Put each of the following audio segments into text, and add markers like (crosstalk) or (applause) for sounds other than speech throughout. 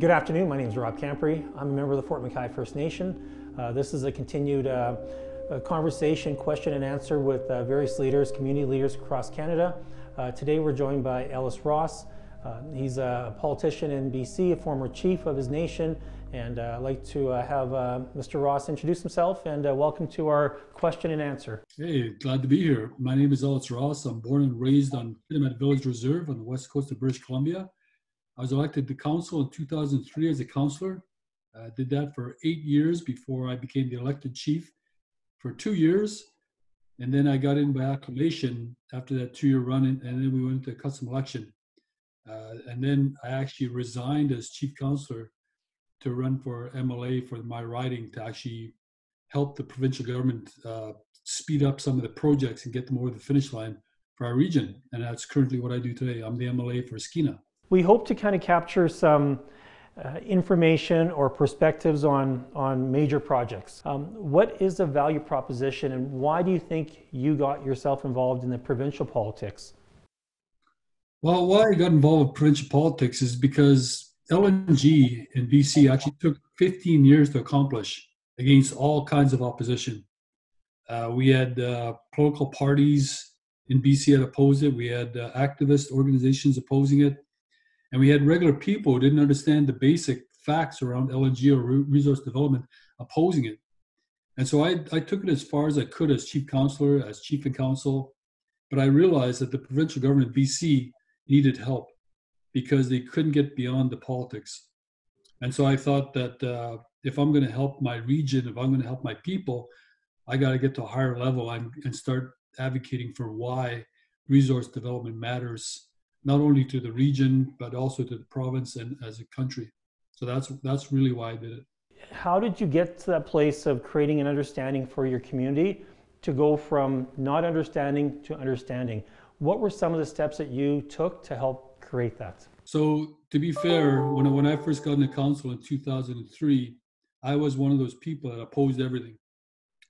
Good afternoon. My name is Rob Campery. I'm a member of the Fort McKay First Nation. Uh, this is a continued uh, conversation, question and answer with uh, various leaders, community leaders across Canada. Uh, today we're joined by Ellis Ross. Uh, he's a politician in BC, a former chief of his nation, and uh, I'd like to have Mr. Ross introduce himself and welcome to our question and answer. Hey, glad to be here. My name is Ellis Ross. I'm born and raised on Kitamaat Village Reserve on the west coast of British Columbia. I was elected to council in 2003 as a councillor. I did that for eight years before I became the elected chief for two years. And then I got in by acclamation after that two year run, and then we went to a custom election. Uh, and then I actually resigned as chief councillor to run for MLA for my riding to actually help the provincial government uh, speed up some of the projects and get them over the finish line for our region. And that's currently what I do today. I'm the MLA for Skeena we hope to kind of capture some uh, information or perspectives on, on major projects. Um, what is the value proposition and why do you think you got yourself involved in the provincial politics? Well, why I got involved with provincial politics is because LNG in BC actually took 15 years to accomplish against all kinds of opposition. Uh, we had uh, political parties in BC that opposed it. We had uh, activist organizations opposing it. And we had regular people who didn't understand the basic facts around LNG or resource development opposing it. And so I, I took it as far as I could as chief counselor, as chief and council. But I realized that the provincial government BC needed help because they couldn't get beyond the politics. And so I thought that uh, if I'm going to help my region, if I'm going to help my people, I got to get to a higher level and, and start advocating for why resource development matters not only to the region but also to the province and as a country. So that's that's really why I did it. How did you get to that place of creating an understanding for your community to go from not understanding to understanding? What were some of the steps that you took to help create that? So to be fair, when when I first got into council in 2003, I was one of those people that opposed everything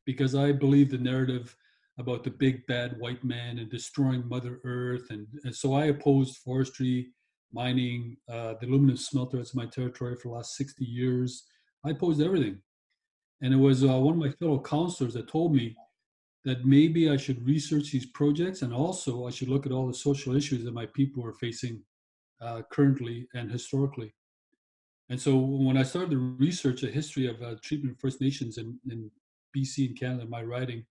because I believed the narrative about the big bad white man and destroying Mother Earth. And, and so I opposed forestry, mining, uh, the aluminum smelter. That's my territory for the last 60 years. I opposed everything. And it was uh, one of my fellow counselors that told me that maybe I should research these projects and also I should look at all the social issues that my people are facing uh, currently and historically. And so when I started to research the history of uh, treatment of First Nations in, in BC and Canada, my writing,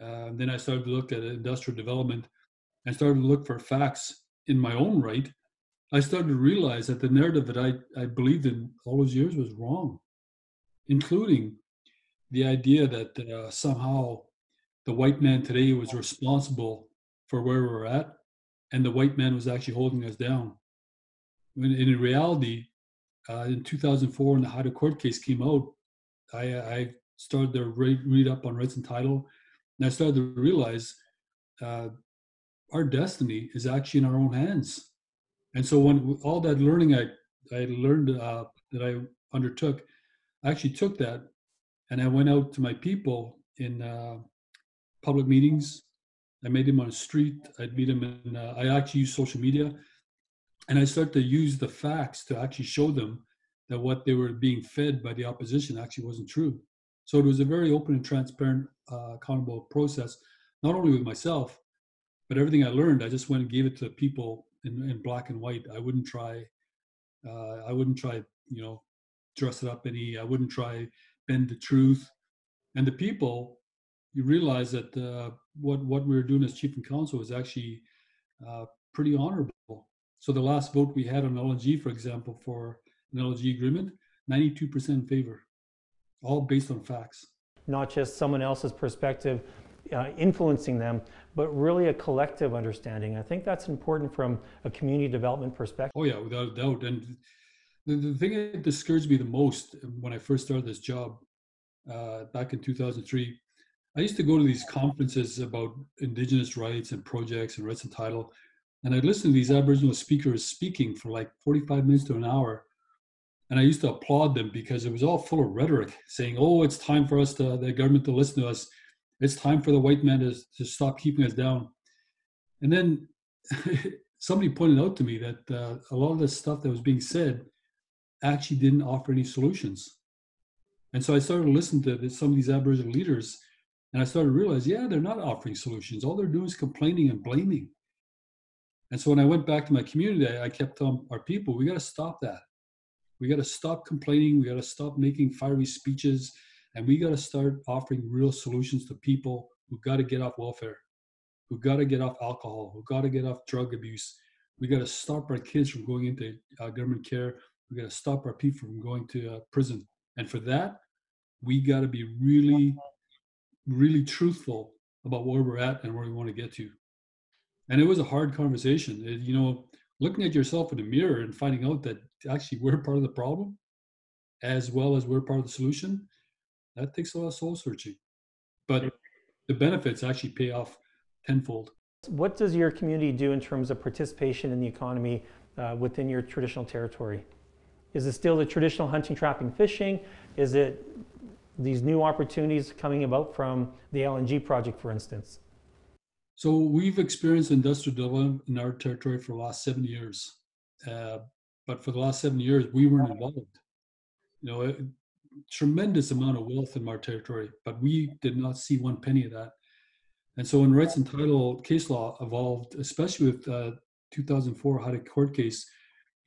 uh, then I started to look at industrial development and started to look for facts in my own right. I started to realize that the narrative that I, I believed in all those years was wrong, including the idea that uh, somehow the white man today was responsible for where we're at, and the white man was actually holding us down. When in reality, uh, in 2004, when the Haida Court case came out, I, I started to read, read up on rights and title and I started to realize uh, our destiny is actually in our own hands. And so when all that learning I, I learned uh, that I undertook, I actually took that and I went out to my people in uh, public meetings. I made them on the street. I'd meet them and uh, I actually used social media. And I started to use the facts to actually show them that what they were being fed by the opposition actually wasn't true. So it was a very open and transparent, uh, accountable process, not only with myself, but everything I learned, I just went and gave it to people in, in black and white. I wouldn't try, uh, I wouldn't try, you know, dress it up any. I wouldn't try bend the truth. And the people, you realize that uh, what what we were doing as chief and council was actually uh, pretty honorable. So the last vote we had on LNG, for example, for an LNG agreement, 92% in favor all based on facts. Not just someone else's perspective uh, influencing them, but really a collective understanding. I think that's important from a community development perspective. Oh, yeah, without a doubt. And the, the thing that discouraged me the most when I first started this job uh, back in 2003, I used to go to these conferences about Indigenous rights and projects and rights and title. And I'd listen to these Aboriginal speakers speaking for like 45 minutes to an hour and I used to applaud them because it was all full of rhetoric, saying, "Oh, it's time for us to the government to listen to us. It's time for the white man to, to stop keeping us down." And then (laughs) somebody pointed out to me that uh, a lot of the stuff that was being said actually didn't offer any solutions. And so I started to listen to some of these Aboriginal leaders, and I started to realize, yeah, they're not offering solutions. All they're doing is complaining and blaming. And so when I went back to my community, I kept telling our people, we got to stop that. We got to stop complaining. We got to stop making fiery speeches, and we got to start offering real solutions to people who got to get off welfare, who got to get off alcohol, who got to get off drug abuse. We got to stop our kids from going into uh, government care. We got to stop our people from going to uh, prison. And for that, we got to be really, really truthful about where we're at and where we want to get to. And it was a hard conversation. It, you know, looking at yourself in the mirror and finding out that actually we're part of the problem as well as we're part of the solution, that takes a lot of soul searching. But the benefits actually pay off tenfold. What does your community do in terms of participation in the economy uh, within your traditional territory? Is it still the traditional hunting, trapping, fishing? Is it these new opportunities coming about from the LNG project, for instance? So we've experienced industrial development in our territory for the last seven years. Uh, but for the last seven years, we weren't involved. You know, a tremendous amount of wealth in our territory, but we did not see one penny of that. And so when rights and title case law evolved, especially with uh, 2004 Haida court case,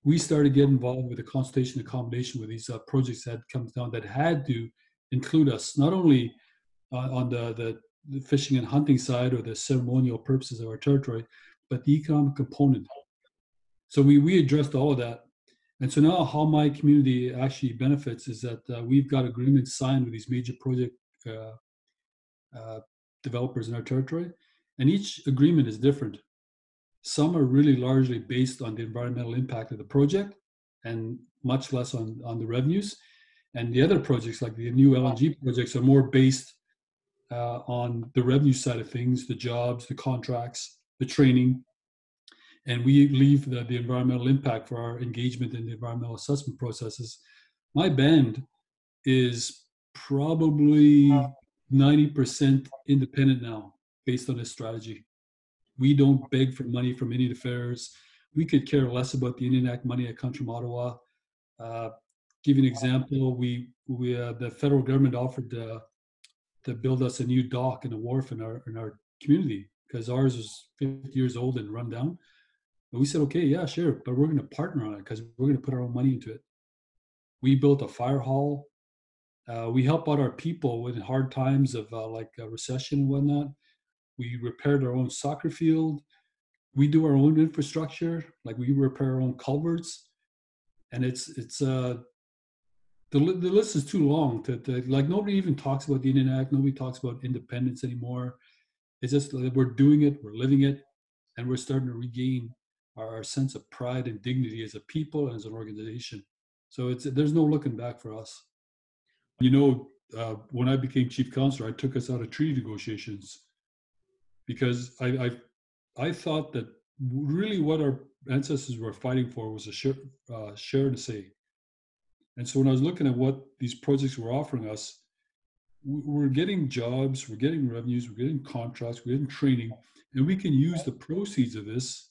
we started getting involved with the consultation accommodation with these uh, projects that come down that had to include us, not only uh, on the, the, the, fishing and hunting side or the ceremonial purposes of our territory, but the economic component. So we, we addressed all of that. And so now how my community actually benefits is that uh, we've got agreements signed with these major project uh, uh, developers in our territory. And each agreement is different. Some are really largely based on the environmental impact of the project and much less on, on the revenues. And the other projects, like the new LNG projects, are more based uh, on the revenue side of things, the jobs, the contracts, the training. And we leave the, the environmental impact for our engagement in the environmental assessment processes. My band is probably 90% independent now based on this strategy. We don't beg for money from Indian Affairs. We could care less about the Indian Act money at Country Ottawa. Uh, give you an example, we we uh, the federal government offered uh, to build us a new dock and a wharf in our in our community because ours was 50 years old and run down. And we said, okay, yeah, sure, but we're going to partner on it because we're going to put our own money into it. We built a fire hall. Uh, we help out our people in hard times of uh, like recession and whatnot. We repaired our own soccer field. We do our own infrastructure, like we repair our own culverts, and it's it's uh the, the list is too long to, to, like nobody even talks about the Indian Act. Nobody talks about independence anymore. It's just like we're doing it, we're living it, and we're starting to regain our, our sense of pride and dignity as a people and as an organization. So it's there's no looking back for us. You know, uh, when I became chief counselor, I took us out of treaty negotiations because I I, I thought that really what our ancestors were fighting for was a share, uh, share to say and so when I was looking at what these projects were offering us, we're getting jobs, we're getting revenues, we're getting contracts, we're getting training, and we can use the proceeds of this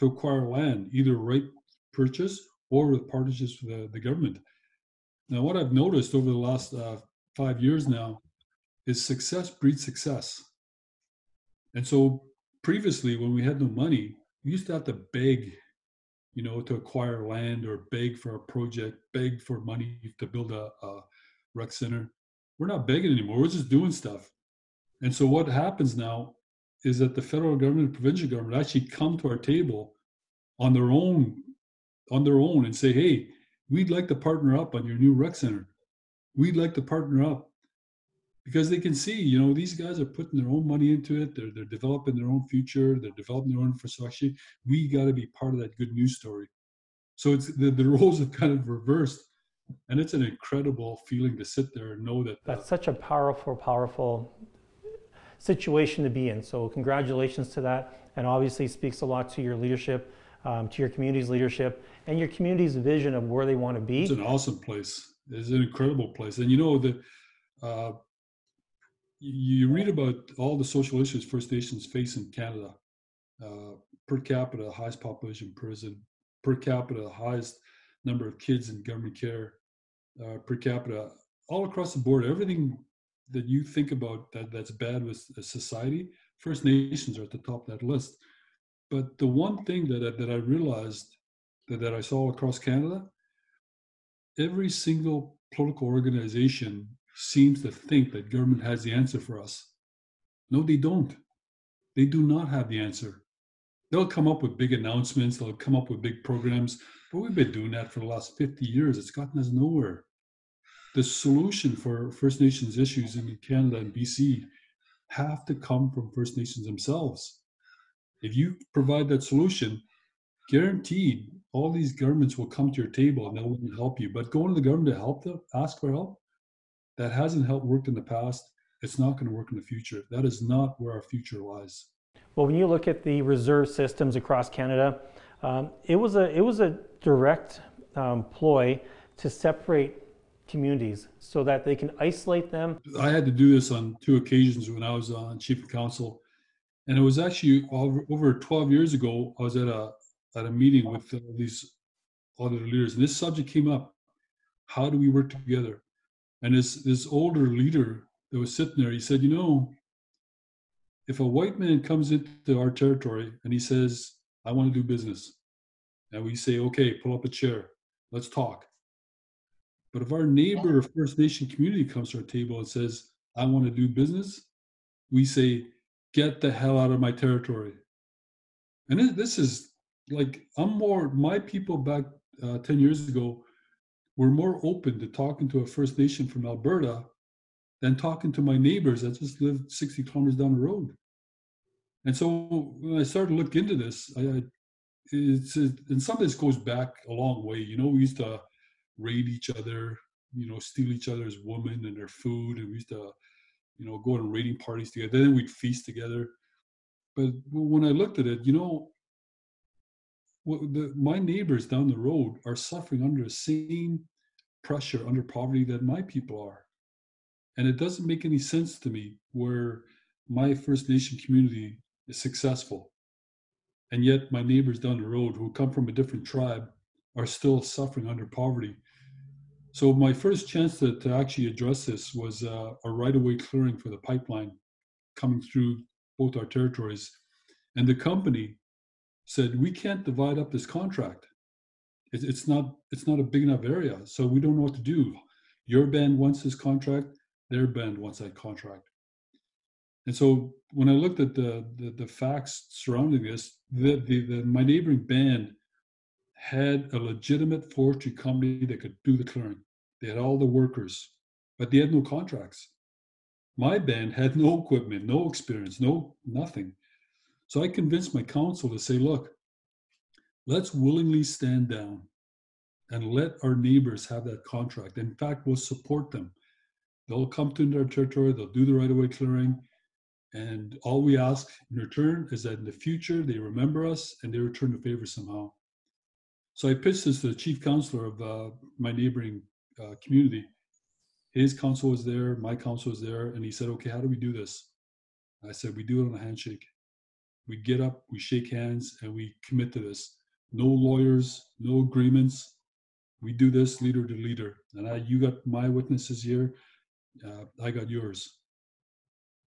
to acquire land, either right purchase or with partnerships with the, the government. Now, what I've noticed over the last uh, five years now is success breeds success. And so previously, when we had no money, we used to have to beg you know, to acquire land or beg for a project, beg for money to build a, a rec center. We're not begging anymore. We're just doing stuff. And so what happens now is that the federal government and provincial government actually come to our table on their own on their own and say, hey, we'd like to partner up on your new rec center. We'd like to partner up because they can see, you know, these guys are putting their own money into it. They're, they're developing their own future. They're developing their own infrastructure. We got to be part of that good news story. So it's the, the (laughs) roles have kind of reversed. And it's an incredible feeling to sit there and know that. Uh, That's such a powerful, powerful situation to be in. So congratulations to that. And obviously speaks a lot to your leadership, um, to your community's leadership, and your community's vision of where they want to be. It's an awesome place. It's an incredible place. And you know, the, uh, you read about all the social issues First Nations face in Canada. Uh, per capita, highest population prison. Per capita, highest number of kids in government care uh, per capita, all across the board, everything that you think about that that's bad with society, First Nations are at the top of that list. But the one thing that I, that I realized that, that I saw across Canada, every single political organization seems to think that government has the answer for us. No, they don't. They do not have the answer. They'll come up with big announcements, they'll come up with big programs, but we've been doing that for the last 50 years. It's gotten us nowhere. The solution for First Nations issues in Canada and BC have to come from First Nations themselves. If you provide that solution, guaranteed all these governments will come to your table and they'll help you. But going to the government to help them, ask for help, that hasn't helped worked in the past. It's not going to work in the future. That is not where our future lies. Well, when you look at the reserve systems across Canada, um, it was a it was a direct um, ploy to separate communities so that they can isolate them. I had to do this on two occasions when I was on chief of council, and it was actually over, over 12 years ago. I was at a at a meeting with uh, these other leaders, and this subject came up: how do we work together? And this this older leader that was sitting there, he said, you know, if a white man comes into our territory and he says, I want to do business, and we say, okay, pull up a chair, let's talk. But if our neighbor or First Nation community comes to our table and says, I want to do business, we say, get the hell out of my territory. And this is like, I'm more, my people back uh, 10 years ago were more open to talking to a First Nation from Alberta than talking to my neighbors that just lived 60 kilometers down the road. And so when I started to look into this, I, I it's and some of this goes back a long way. You know, we used to raid each other, you know, steal each other's women and their food, and we used to, you know, go on raiding parties together. Then we'd feast together. But when I looked at it, you know, the, my neighbors down the road are suffering under the same pressure, under poverty that my people are, and it doesn't make any sense to me where my First Nation community is successful. And yet, my neighbors down the road who come from a different tribe are still suffering under poverty. So, my first chance to, to actually address this was uh, a right of way clearing for the pipeline coming through both our territories. And the company said, We can't divide up this contract. It, it's, not, it's not a big enough area. So, we don't know what to do. Your band wants this contract, their band wants that contract. And so when I looked at the, the, the facts surrounding this, the, the, the, my neighboring band had a legitimate forestry company that could do the clearing. They had all the workers, but they had no contracts. My band had no equipment, no experience, no nothing. So I convinced my council to say, look, let's willingly stand down and let our neighbors have that contract. In fact, we'll support them. They'll come to our territory, they'll do the right of way clearing, and all we ask in return is that in the future they remember us and they return the favor somehow. So I pitched this to the chief counselor of uh, my neighboring uh, community. His council was there, my council was there, and he said, "Okay, how do we do this?" I said, "We do it on a handshake. We get up, we shake hands, and we commit to this. No lawyers, no agreements. We do this leader to leader. And I, you got my witnesses here, uh, I got yours."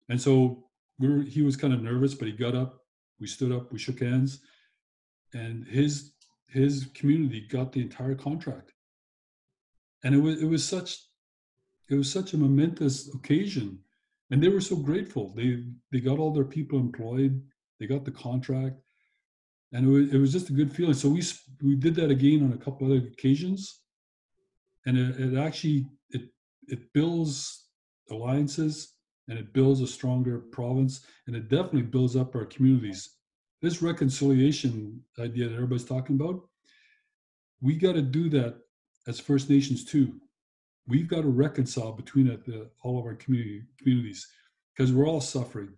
And so we were, he was kind of nervous, but he got up. We stood up. We shook hands, and his his community got the entire contract. And it was it was such it was such a momentous occasion, and they were so grateful. They they got all their people employed. They got the contract, and it was it was just a good feeling. So we we did that again on a couple other occasions, and it, it actually it it builds alliances and it builds a stronger province and it definitely builds up our communities. This reconciliation idea that everybody's talking about, we got to do that as First Nations too. We've got to reconcile between the, all of our community communities because we're all suffering.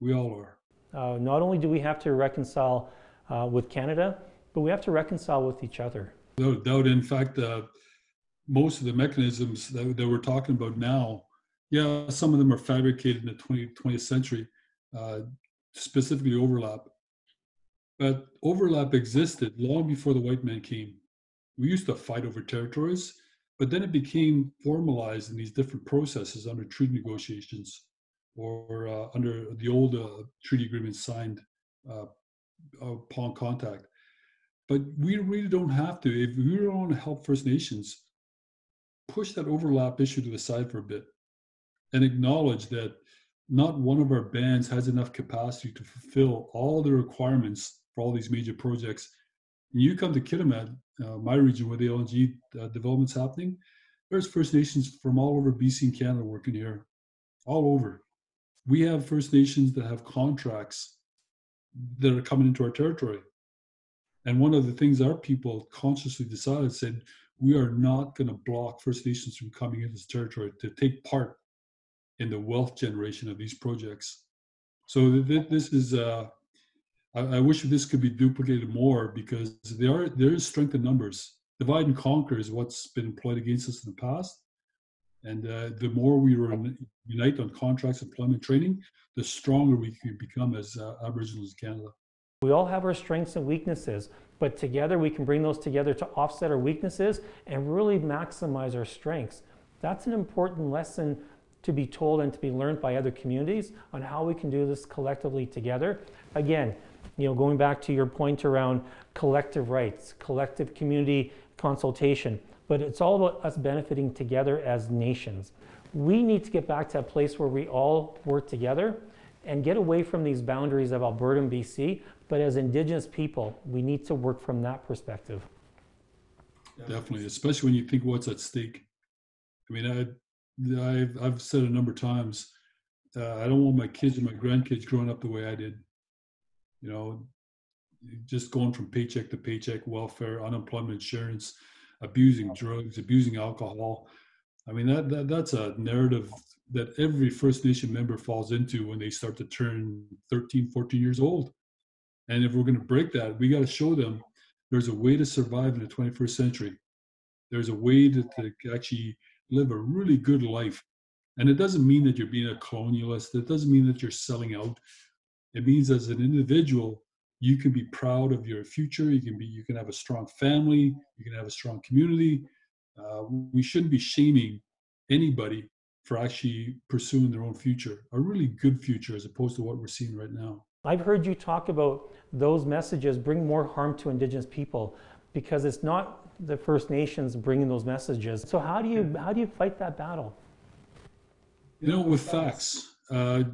We all are. Uh, not only do we have to reconcile uh, with Canada, but we have to reconcile with each other. Without doubt, in fact, uh, most of the mechanisms that, that we're talking about now yeah, some of them are fabricated in the 20, 20th century, uh, specifically overlap. But overlap existed long before the white man came. we used to fight over territories, but then it became formalized in these different processes under treaty negotiations or uh, under the old uh, treaty agreements signed uh, upon contact. But we really don't have to. If we want to help First Nations, push that overlap issue to the side for a bit and acknowledge that not one of our bands has enough capacity to fulfill all the requirements for all these major projects. And you come to Kitimat, uh, my region where the LNG uh, development's happening, there's First Nations from all over BC and Canada working here, all over. We have First Nations that have contracts that are coming into our territory. And one of the things our people consciously decided said, we are not going to block First Nations from coming into this territory to take part in the wealth generation of these projects. So th- this is, uh, I, I, wish this could be duplicated more because there are there is strength in numbers. Divide and conquer is what's been employed against us in the past, and uh, the more we unite on contracts, employment, training, the stronger we can become as uh, Aboriginals in Canada. We all have our strengths and weaknesses, but together we can bring those together to offset our weaknesses and really maximize our strengths. That's an important lesson to be told and to be learned by other communities on how we can do this collectively together. Again, you know, going back to your point around collective rights, collective community consultation, but it's all about us benefiting together as nations. We need to get back to a place where we all work together and get away from these boundaries of Alberta and BC, but as Indigenous people, we need to work from that perspective. Definitely, especially when you think what's at stake. I mean, I I've I've said a number of times, uh, I don't want my kids and my grandkids growing up the way I did. You know, just going from paycheck to paycheck, welfare, unemployment insurance, abusing drugs, abusing alcohol. I mean, that, that that's a narrative that every First Nation member falls into when they start to turn 13, 14 years old. And if we're going to break that, we got to show them there's a way to survive in the 21st century. There's a way to, to actually live a really good life. And it doesn't mean that you're being a colonialist. It doesn't mean that you're selling out. It means as an individual, you can be proud of your future. You can be, you can have a strong family. You can have a strong community. Uh, we shouldn't be shaming anybody for actually pursuing their own future, a really good future, as opposed to what we're seeing right now. I've heard you talk about those messages bring more harm to Indigenous people because it's not the First Nations bringing those messages. So how do you how do you fight that battle? You know, with facts. Uh,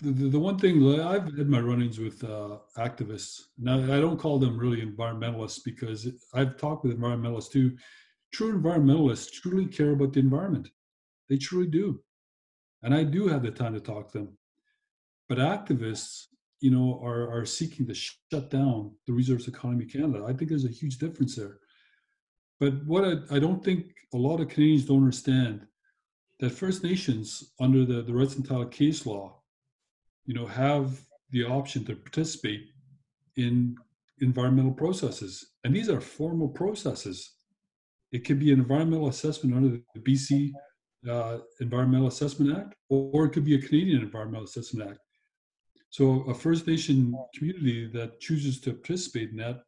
the, the one thing I've had my run-ins with uh, activists. Now I don't call them really environmentalists because I've talked with environmentalists too. True environmentalists truly care about the environment. They truly do, and I do have the time to talk to them. But activists, you know, are are seeking to shut down the resource economy Canada. I think there's a huge difference there. But what I, I don't think a lot of Canadians don't understand that First Nations under the, the title case law, you know, have the option to participate in environmental processes. And these are formal processes. It could be an environmental assessment under the BC uh, Environmental Assessment Act, or, or, it could be a Canadian Environmental Assessment Act. So a First Nation community that chooses to participate in that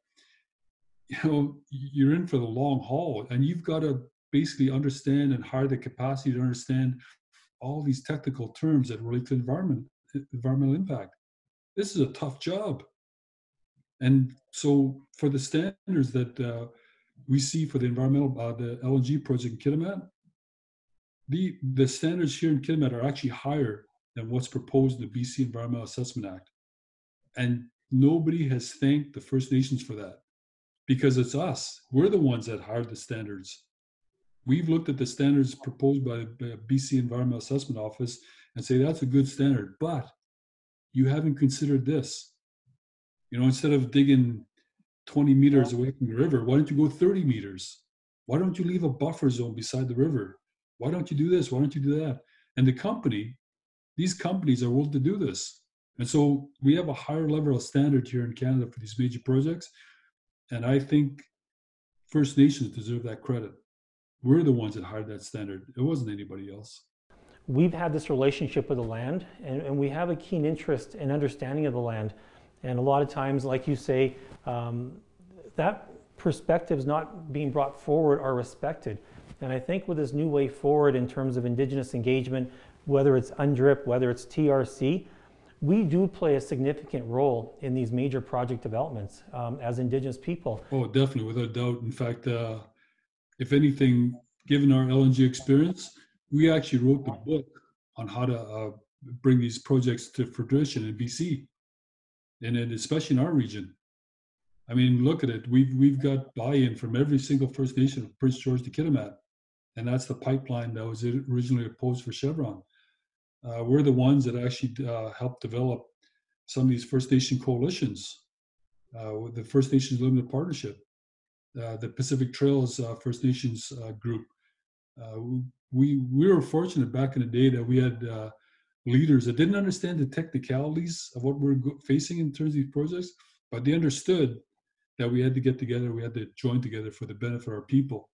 you know you're in for the long haul and you've got to basically understand and hire the capacity to understand all these technical terms that relate to environment environmental impact this is a tough job and so for the standards that uh, we see for the environmental uh, the lng project in kitimat the the standards here in kitimat are actually higher than what's proposed in the bc environmental assessment act and nobody has thanked the first nations for that because it's us. We're the ones that hired the standards. We've looked at the standards proposed by the BC Environmental Assessment Office and say that's a good standard, but you haven't considered this. You know, instead of digging 20 meters away from the river, why don't you go 30 meters? Why don't you leave a buffer zone beside the river? Why don't you do this? Why don't you do that? And the company, these companies are willing to do this. And so we have a higher level of standard here in Canada for these major projects. And I think First Nations deserve that credit. We're the ones that hired that standard. It wasn't anybody else. We've had this relationship with the land, and, and we have a keen interest and understanding of the land. And a lot of times, like you say, um, that perspectives not being brought forward are respected. And I think with this new way forward in terms of Indigenous engagement, whether it's UNDRIP, whether it's TRC, we do play a significant role in these major project developments um, as Indigenous people. Oh, definitely, without doubt. In fact, uh, if anything, given our LNG experience, we actually wrote the book on how to uh, bring these projects to fruition in BC, and then especially in our region. I mean, look at it. We've we've got buy-in from every single First Nation of Prince George to Kitimat, and that's the pipeline that was originally opposed for Chevron. Uh, we're the ones that actually uh, helped develop some of these First Nation coalitions, uh, the First Nations Limited Partnership, uh, the Pacific Trails uh, First Nations uh, we we were fortunate back in the day that we had leaders that didn't understand the technicalities of what we're facing in terms of these projects, but they understood that we had to get together, we had to join together for the benefit of our people.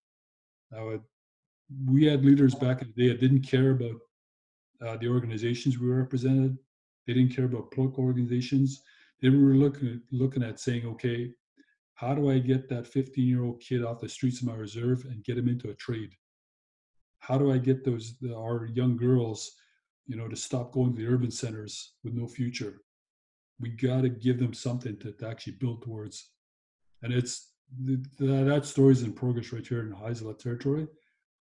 Uh, we had leaders back in the day that didn't care about uh, the organizations we represented. They didn't care about political organizations. They were looking at, looking at saying, okay, how do I get that 15 year old kid off the streets of my reserve and get him into a trade? How do I get those our young girls, you know, to stop going to the urban centers with no future? We got to give them something to, to actually build towards and it's that story is in progress right here in Haisla territory,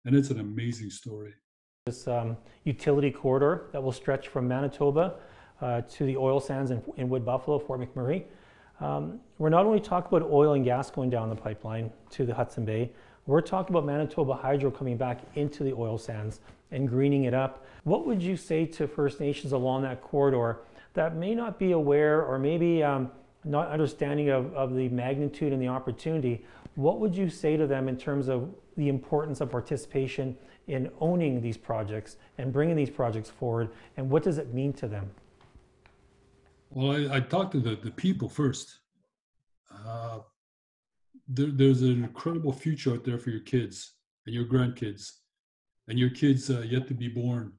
and it's an amazing story. This um, utility corridor that will stretch from Manitoba uh, to the oil sands in, in Wood Buffalo, Fort McMurray. Um, we're not only talking about oil and gas going down the pipeline to the Hudson Bay, we're talking about Manitoba Hydro coming back into the oil sands and greening it up. What would you say to First Nations along that corridor that may not be aware or maybe um, not understanding of, of the magnitude and the opportunity, what would you say to them in terms of the importance of participation in owning these projects and bringing these projects forward, and what does it mean to them? Well, I, I talked to the, the people first. Uh, there, there's an incredible future out there for your kids and your grandkids and your kids uh, yet to be born.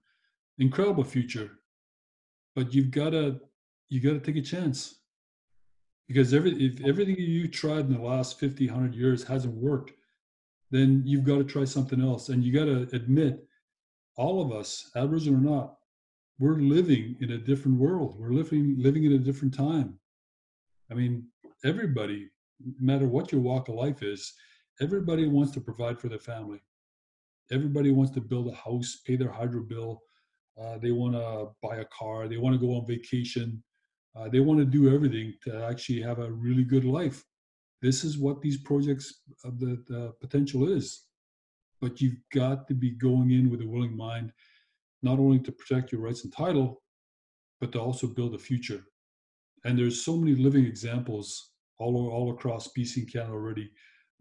Incredible future, but you've got to you got to take a chance. Because every, if everything you tried in the last 50 100 years hasn't worked then you've got to try something else. And you got to admit all of us aboriginal or not we're living in a different world. We're living living in a different time. I mean everybody matter what your walk of life is everybody wants to provide for their family everybody wants to build a house pay their hydro bill uh, they want to buy a car they want to go on vacation uh, they want to do everything to actually have a really good life. This is what these projects, uh, the, the potential is. But you've got to be going in with a willing mind, not only to protect your rights and title, but to also build a future. And there's so many living examples all, all across BC and Canada already.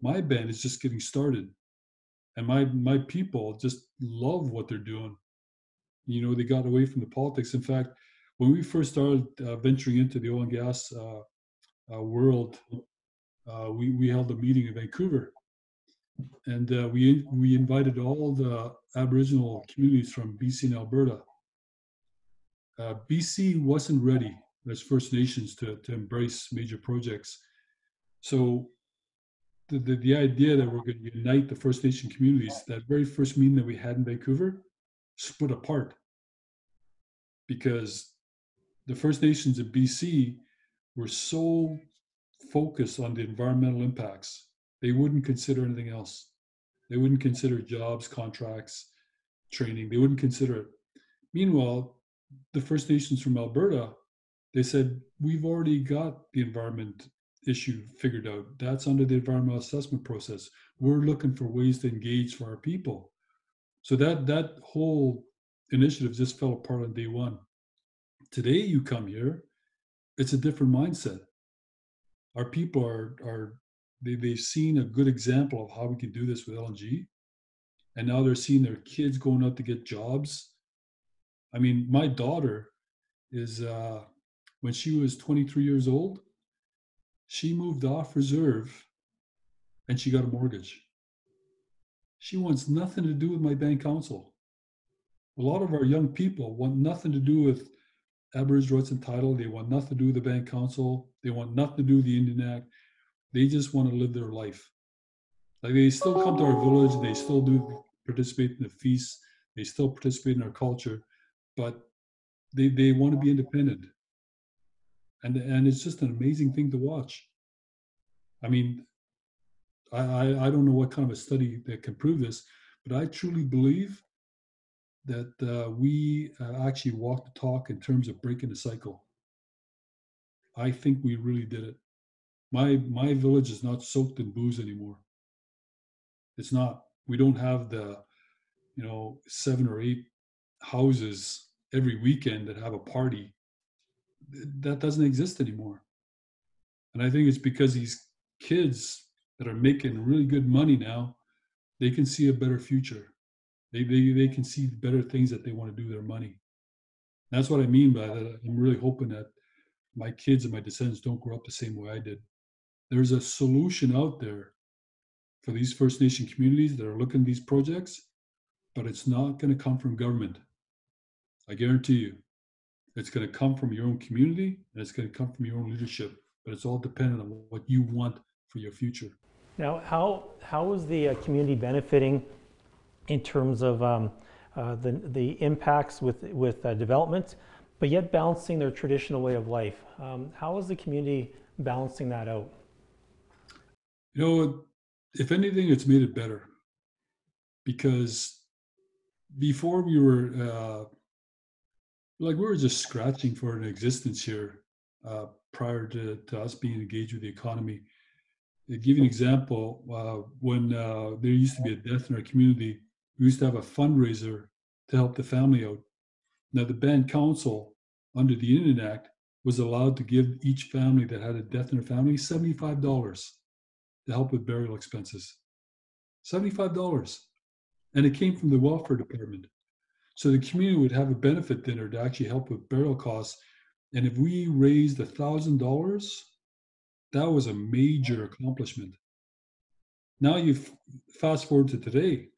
My band is just getting started. And my, my people just love what they're doing. You know, they got away from the politics. In fact, when we first started uh, venturing into the oil and gas uh, uh, world, uh, we, we held a meeting in Vancouver. And uh, we, we invited all the Aboriginal communities from BC and Alberta. BC wasn't ready as First Nations to, to embrace major projects. So the, the, the idea that we're going to unite the First Nation communities, that very first meeting that we had in Vancouver, split apart because the First Nations of BC were so focused on the environmental impacts, they wouldn't consider anything else. They wouldn't consider jobs, contracts, training. They wouldn't consider it. Meanwhile, the First Nations from Alberta, they said, we've already got the environment issue figured out. That's under the environmental assessment process. We're looking for ways to engage for our people. So that that whole initiative just fell apart on day one. Today, you come here, it's a different mindset. Our people are are they, they've seen a good example of how we can do this with LNG, and now they're seeing their kids going out to get jobs. I mean, my daughter is uh, when she was 23 years old, she moved off reserve, and she got a mortgage. She wants nothing to do with my bank council. A lot of our young people want nothing to do with Aboriginal rights and title. They want nothing to do with the bank Council. They want nothing to do with the Indian Act. They just want to live their life. Like they still come to our village, they still do participate in the feasts, they still participate in our culture, but they, they want to be independent. And, and it's just an amazing thing to watch. I mean, I, I, I don't know what kind of a study that can prove this, but I truly believe that uh, we uh, actually walked the talk in terms of breaking the cycle. I think we really did it. My my village is not soaked in booze anymore. It's not. We don't have the, you know, seven or eight houses every weekend that have a party. That doesn't exist anymore. And I think it's because these kids that are making really good money now, they can see a better future. They, they, they can see better things that they want to do with their money. That's what I mean by that. I'm really hoping that my kids and my descendants don't grow up the same way I did. There's a solution out there for these First Nation communities that are looking at these projects, but it's not going to come from government. I guarantee you. It's going to come from your own community and it's going to come from your own leadership, but it's all dependent on what you want for your future. Now, how, how is the uh, community benefiting in terms of um, uh, the, the impacts with, with uh, development, but yet balancing their traditional way of life? Um, how is the community balancing that out? You know, if anything, it's made it better because before we were uh, like we were just scratching for an existence here uh, prior to, to us being engaged with the economy. To give you an example, uh, when uh, there used to be a death in our community, we used to have a fundraiser to help the family out. Now, the band council, under the Indian Act, was allowed to give each family that had a death in their family $75 to help with burial expenses. $75. And it came from the welfare department. So the community would have a benefit dinner to actually help with burial costs. And if we raised a $1,000, that was a major accomplishment. Now you fast forward to today.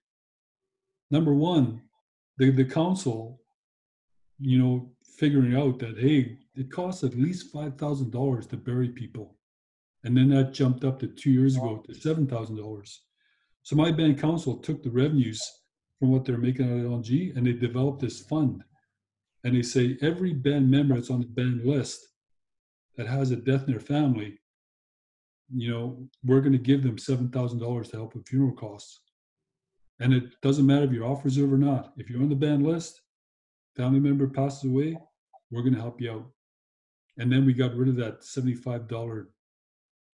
Number one, the, the council, you know, figuring out that, hey, it costs at least $5,000 to bury people. And then that jumped up to two years ago to $7,000. So my band council took the revenues from what they're making out of LNG and they developed this fund. And they say every band member that's on the band list that has a death in their family, you know, we're going to give them $7,000 to help with funeral costs. And it doesn't matter if you're off reserve or not. If you're on the band list, family member passes away, we're going to help you out. And then we got rid of that $75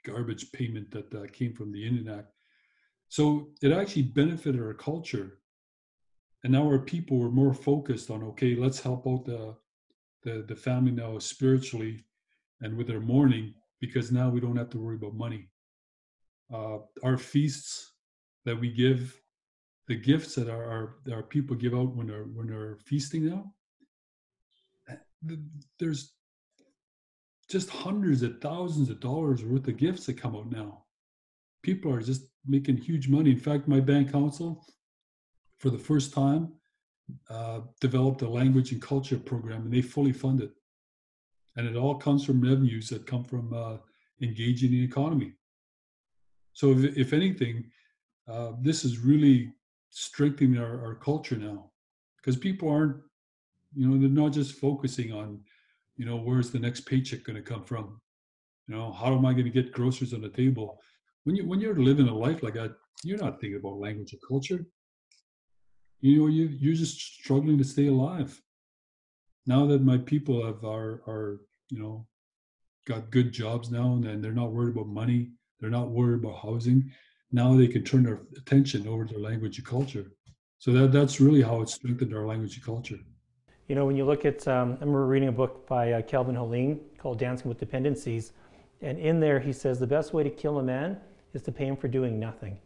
garbage payment that uh, came from the Indian Act. So it actually benefited our culture. And now our people were more focused on, okay, let's help out the, the, the family now spiritually and with their mourning because now we don't have to worry about money. Uh, our feasts that we give, the gifts that our, our, our people give out when they're, when they're feasting now, there's just hundreds of thousands of dollars worth of gifts that come out now. People are just making huge money. In fact, my bank council, for the first time, uh, developed a language and culture program, and they fully fund it. And it all comes from revenues that come from uh, engaging the economy. So, if, if anything, uh, this is really strengthening our, our culture now, because people aren't, you know, they're not just focusing on you know where's the next paycheck going to come from you know how am i going to get groceries on the table when you when you're living a life like that you're not thinking about language or culture you know you you're just struggling to stay alive. Now that my people have are are you know got good jobs now and then they're not worried about money they're not worried about housing now they can turn their attention over to their language and culture. So that that's really how it's strengthened our language and culture. You know, when you look at, um, I remember reading a book by uh, Calvin Helin called Dancing with Dependencies, and in there he says the best way to kill a man is to pay him for doing nothing.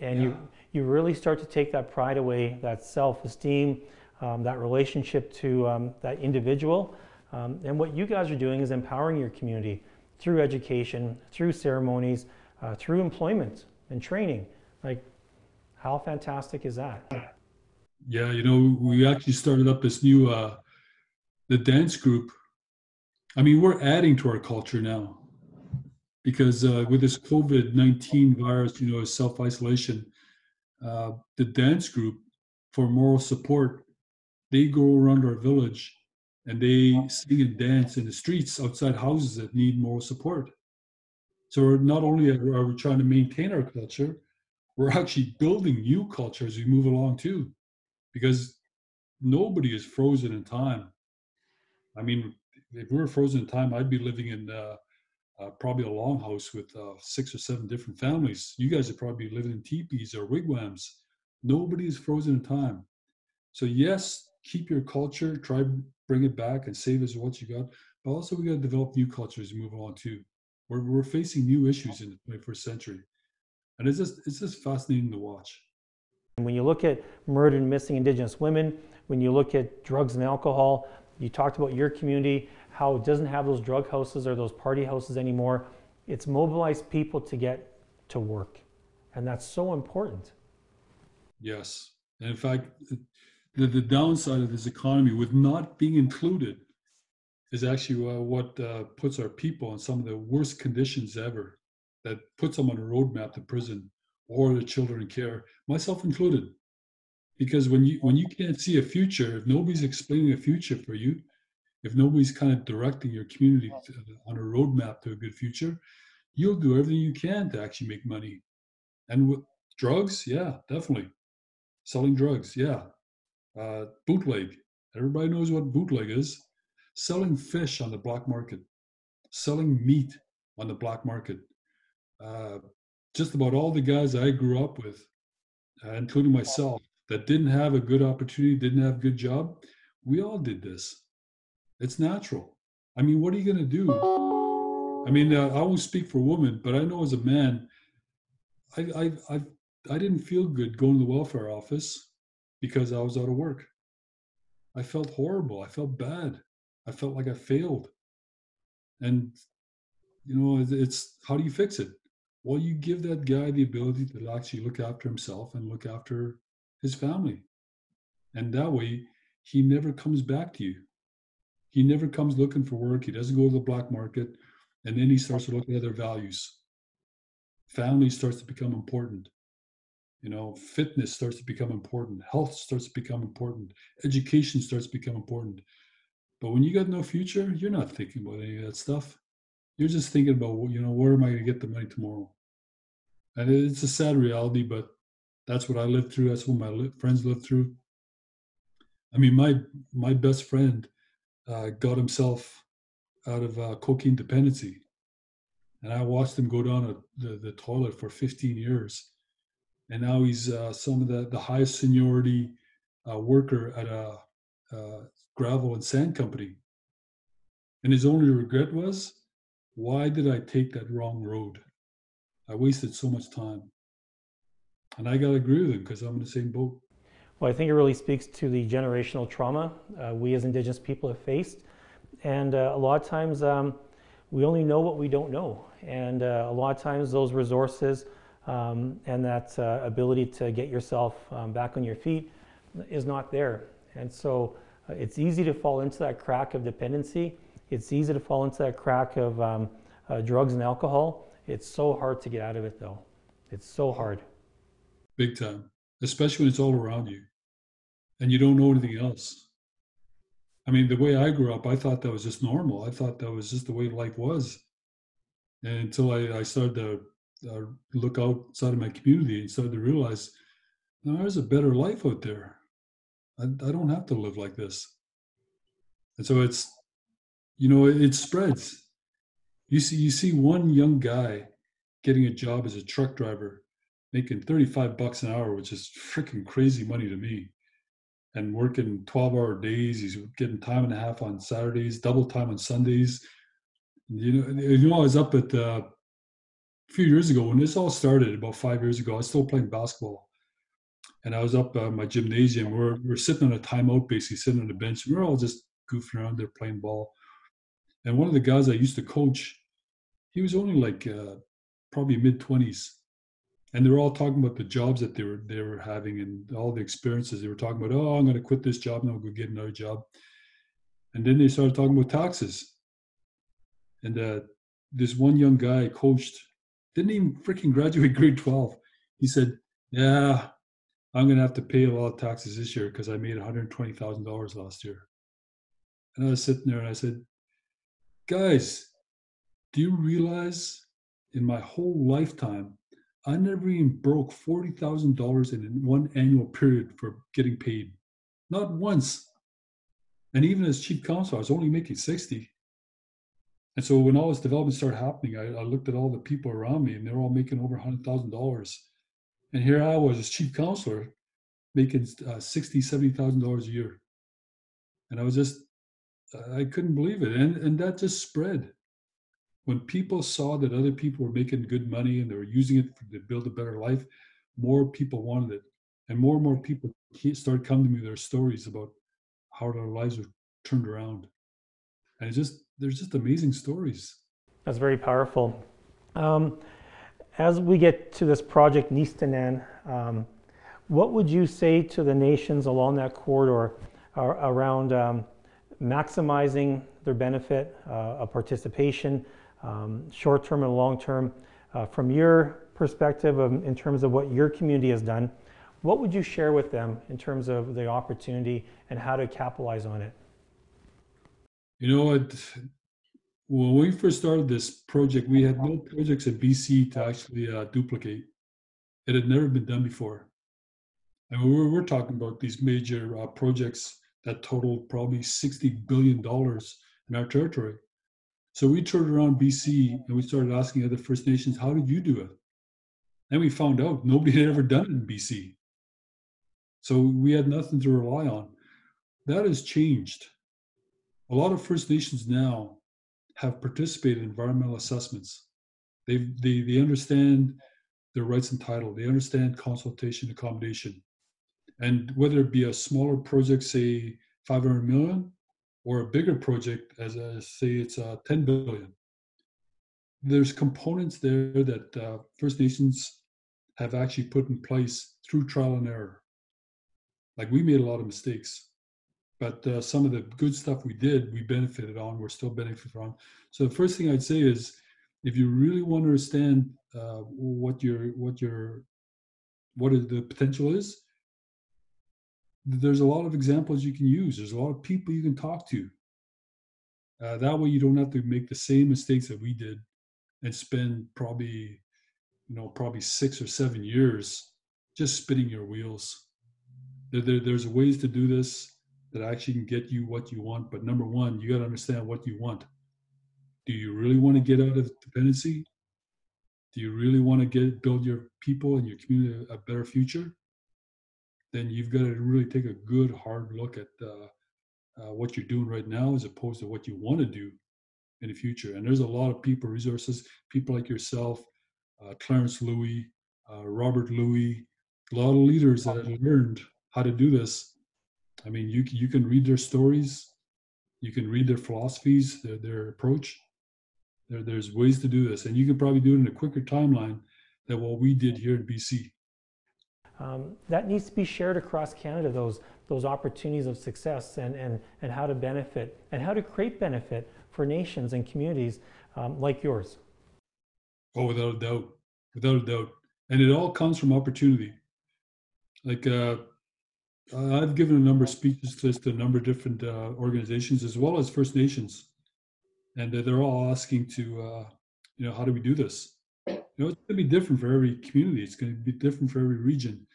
And yeah. you, you really start to take that pride away, that self esteem, um, that relationship to um, that individual. Um, and what you guys are doing is empowering your community through education, through ceremonies, uh, through employment and training. Like, how fantastic is that? Yeah, you know, we actually started up this new uh the dance group. I mean, we're adding to our culture now. Because uh, with this COVID 19 virus, you know, self isolation, uh, the dance group for moral support, they go around our village and they sing and dance in the streets outside houses that need moral support. So not only are we trying to maintain our culture, we're actually building new culture as we move along too, because nobody is frozen in time. I mean, if we were frozen in time, I'd be living in uh, uh, probably a longhouse with uh, six or seven different families. You guys are probably living in teepees or wigwams. Nobody is frozen in time. So yes, keep your culture, try bring it back and save as what you got. But also we got to develop new cultures and move on too. We're, we're facing new issues in the 21st century. And it's just, it's just fascinating to watch. When you look at murdered and missing Indigenous women, when you look at drugs and alcohol, you talked about your community, how it doesn't have those drug houses or those party houses anymore. It's mobilized people to get to work. And that's so important. Yes. And in fact, the, the downside of this economy with not being included is actually uh, what uh, puts our people in some of the worst conditions ever, that puts them on a roadmap to prison or the children in care, myself included. Because when you when you can't see a future, if nobody's explaining a future for you, if nobody's kind of directing your community to, on a roadmap to a good future, you'll do everything you can to actually make money. And with drugs, yeah, definitely. Selling drugs, yeah. Uh, bootleg, everybody knows what bootleg is selling fish on the black market, selling meat on the black market. Uh, just about all the guys I grew up with, uh, including myself, that didn't have a good opportunity, didn't have a good job, we all did this. It's natural. I mean, what are you going to do? I mean, uh, I won't speak for women, but I know as a man, I, I, I, I didn't feel good going to the welfare office because I was out of work. I felt horrible. I felt bad. I felt like I failed. And, you know, it's how do you fix it? Well, you give that guy the ability to actually look after himself and look after his family. And that way, he never comes back to you. He never comes looking for work. He doesn't go to the black market. And then he starts to look at other values. Family starts to become important. You know, fitness starts to become important. Health starts to become important. Education starts to become important. But when you got no future, you're not thinking about any of that stuff. You're just thinking about, you know, where am I going to get the money tomorrow? And it's a sad reality, but that's what I lived through. That's what my friends lived through. I mean, my my best friend uh, got himself out of uh, cocaine dependency, and I watched him go down a, the, the toilet for 15 years, and now he's uh, some of the the highest seniority uh, worker at a uh, gravel and sand company. And his only regret was, why did I take that wrong road? I wasted so much time. And I got to agree with him because I'm in the same boat. Well, I think it really speaks to the generational trauma uh, we as Indigenous people have faced. And uh, a lot of times um, we only know what we don't know. And uh, a lot of times those resources um, and that uh, ability to get yourself um, back on your feet is not there. And so uh, it's easy to fall into that crack of dependency. It's easy to fall into that crack of um, uh, drugs and alcohol. It's so hard to get out of it, though. It's so hard. Big time, especially when it's all around you and you don't know anything else. I mean, the way I grew up, I thought that was just normal. I thought that was just the way life was. And until I, I started to uh, look outside of my community and started to realize, no, there's a better life out there. I, I don't have to live like this. And so it's, you know, it, it spreads. You see, you see one young guy getting a job as a truck driver, making 35 bucks an hour, which is freaking crazy money to me. And working 12 hour days, he's getting time and a half on Saturdays, double time on Sundays. You know, you know, I was up at uh, a few years ago when this all started, about five years ago. I was still playing basketball, and I was up at my gymnasium. We're we're sitting on a timeout, basically sitting on the bench. We're all just goofing around there playing ball. And one of the guys I used to coach, he was only like uh, probably mid twenties, and they were all talking about the jobs that they were they were having and all the experiences. They were talking about, oh, I'm going to quit this job and I'll go get another job. And then they started talking about taxes. And uh, this one young guy coached, didn't even freaking graduate (laughs) grade 12. He said, Yeah, I'm going to have to pay a lot of taxes this year because I made $120,000 last year. And I was sitting there and I said, Guys, do you realize in my whole lifetime, I never even broke $40,000 in one annual period for getting paid? Not once. And even as chief counsel, I was only making 60. And so when all this development started happening, I, I looked at all the people around me and they're all making over $100,000. And here I was as chief counselor making uh, $60,000, $70,000 a year. And I was just, I couldn't believe it. And, and that just spread. When people saw that other people were making good money and they were using it to build a better life, more people wanted it. And more and more people started coming to me with their stories about how their lives were turned around. And it's just, there's just amazing stories. That's very powerful. Um, as we get to this project, Nistanen, um, what would you say to the nations along that corridor uh, around um, maximizing their benefit uh, of participation, um, short term and long term? Uh, from your perspective, of, in terms of what your community has done, what would you share with them in terms of the opportunity and how to capitalize on it? You know what? When we first started this project, we had no projects in BC to actually uh, duplicate. It had never been done before. And we were, talking about these major uh, projects that totaled probably $60 billion in our territory. So we turned around BC and we started asking other First Nations, how did you do it? And we found out nobody had ever done it in BC. So we had nothing to rely on. That has changed. A lot of First Nations now have participated in environmental assessments. They, they, they understand their rights and title. They understand consultation accommodation. And whether it be a smaller project, say 500 million, or a bigger project, as a, say it's uh, 10 billion, there's components there that uh, First Nations have actually put in place through trial and error. Like we made a lot of mistakes, but uh, some of the good stuff we did, we benefited on. We're still benefiting from. So the first thing I'd say is, if you really want to understand uh, what your what your what the potential is, there's a lot of examples you can use. There's a lot of people you can talk to. Uh, that way, you don't have to make the same mistakes that we did and spend probably, you know, probably six or seven years just spinning your wheels. There, there, there's ways to do this that actually can get you what you want. But number one, you got to understand what you want. Do you really want to get out of dependency? Do you really want to get build your people and your community a better future? Then you've got to really take a good hard look at uh, uh, what you're doing right now as opposed to what you want to do in the future. And there's a lot of people, resources, people like yourself, uh, Clarence Louie, uh, Robert Louie, a lot of leaders that have learned how to do this I mean, you you can read their stories, you can read their philosophies, their their approach. There, there's ways to do this, and you can probably do it in a quicker timeline than what we did here in BC. Um, that needs to be shared across Canada. Those those opportunities of success and and and how to benefit and how to create benefit for nations and communities um, like yours. Oh, without a doubt, without a doubt, and it all comes from opportunity. Like uh, I've given a number of speeches to a number of different uh, organizations as well as First Nations, and uh, they're all asking to, uh, you know, how do we do this? You know, it's going to be different for every community. It's going to be different for every region.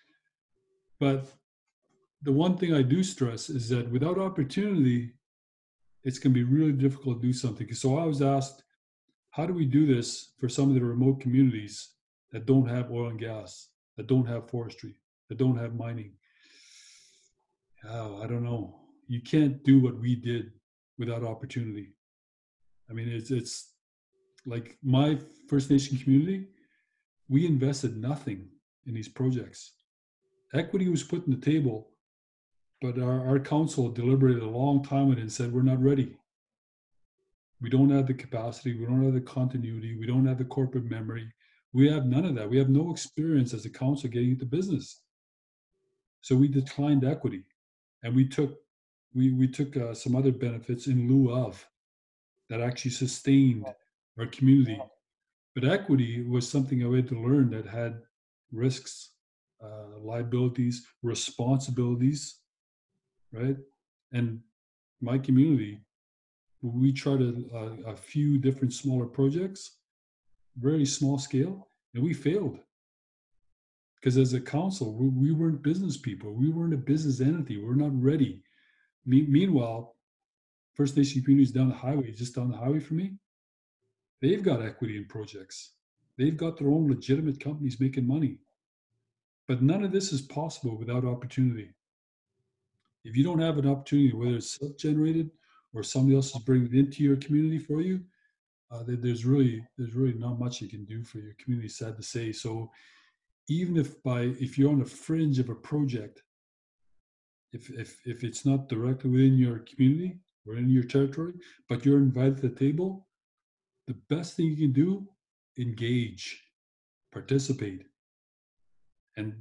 But the one thing I do stress is that without opportunity, it's going to be really difficult to do something. So I was asked, how do we do this for some of the remote communities that don't have oil and gas, that don't have forestry, that don't have mining? oh, I don't know. You can't do what we did without opportunity. I mean, it's it's like my First Nation community. We invested nothing in these projects. Equity was put on the table, but our, our council deliberated a long time and said we're not ready. We don't have the capacity. We don't have the continuity. We don't have the corporate memory. We have none of that. We have no experience as a council getting into business. So we declined equity and we took we we took uh, some other benefits in lieu of that actually sustained our community. But equity was something I had to learn that had risks, uh, liabilities, responsibilities, right? And my community, we tried a, a, a few different smaller projects, very small scale, and we failed. Because as a council, we, we weren't business people. We weren't a business entity. We're not ready. Me- meanwhile, First Nation communities down the highway, just down the highway from me, they've got equity in projects. They've got their own legitimate companies making money. But none of this is possible without opportunity. If you don't have an opportunity, whether it's self-generated or somebody else is bringing it into your community for you, uh, there's really there's really not much you can do for your community. Sad to say. So even if by if you're on the fringe of a project, if if if it's not directly within your community or in your territory, but you're invited to the table, the best thing you can do, engage, participate, and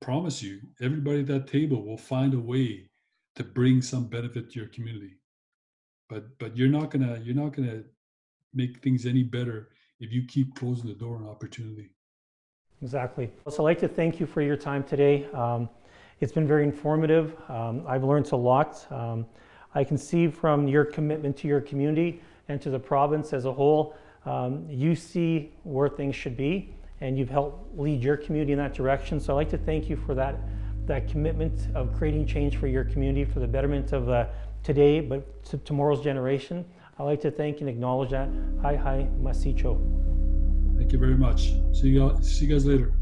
promise you, everybody at that table will find a way to bring some benefit to your community. But but you're not gonna you're not gonna make things any better if you keep closing the door on opportunity. Exactly. So I'd like to thank you for your time today. Um, it's been very informative. Um, I've learned a lot. Um, I can see from your commitment to your community and to the province as a whole, um, you see where things should be, and you've helped lead your community in that direction. So I'd like to thank you for that, that commitment of creating change for your community for the betterment of uh, today, but to tomorrow's generation. I'd like to thank and acknowledge that. Hi, hi, Masicho. Thank you very much. See you, see you guys later.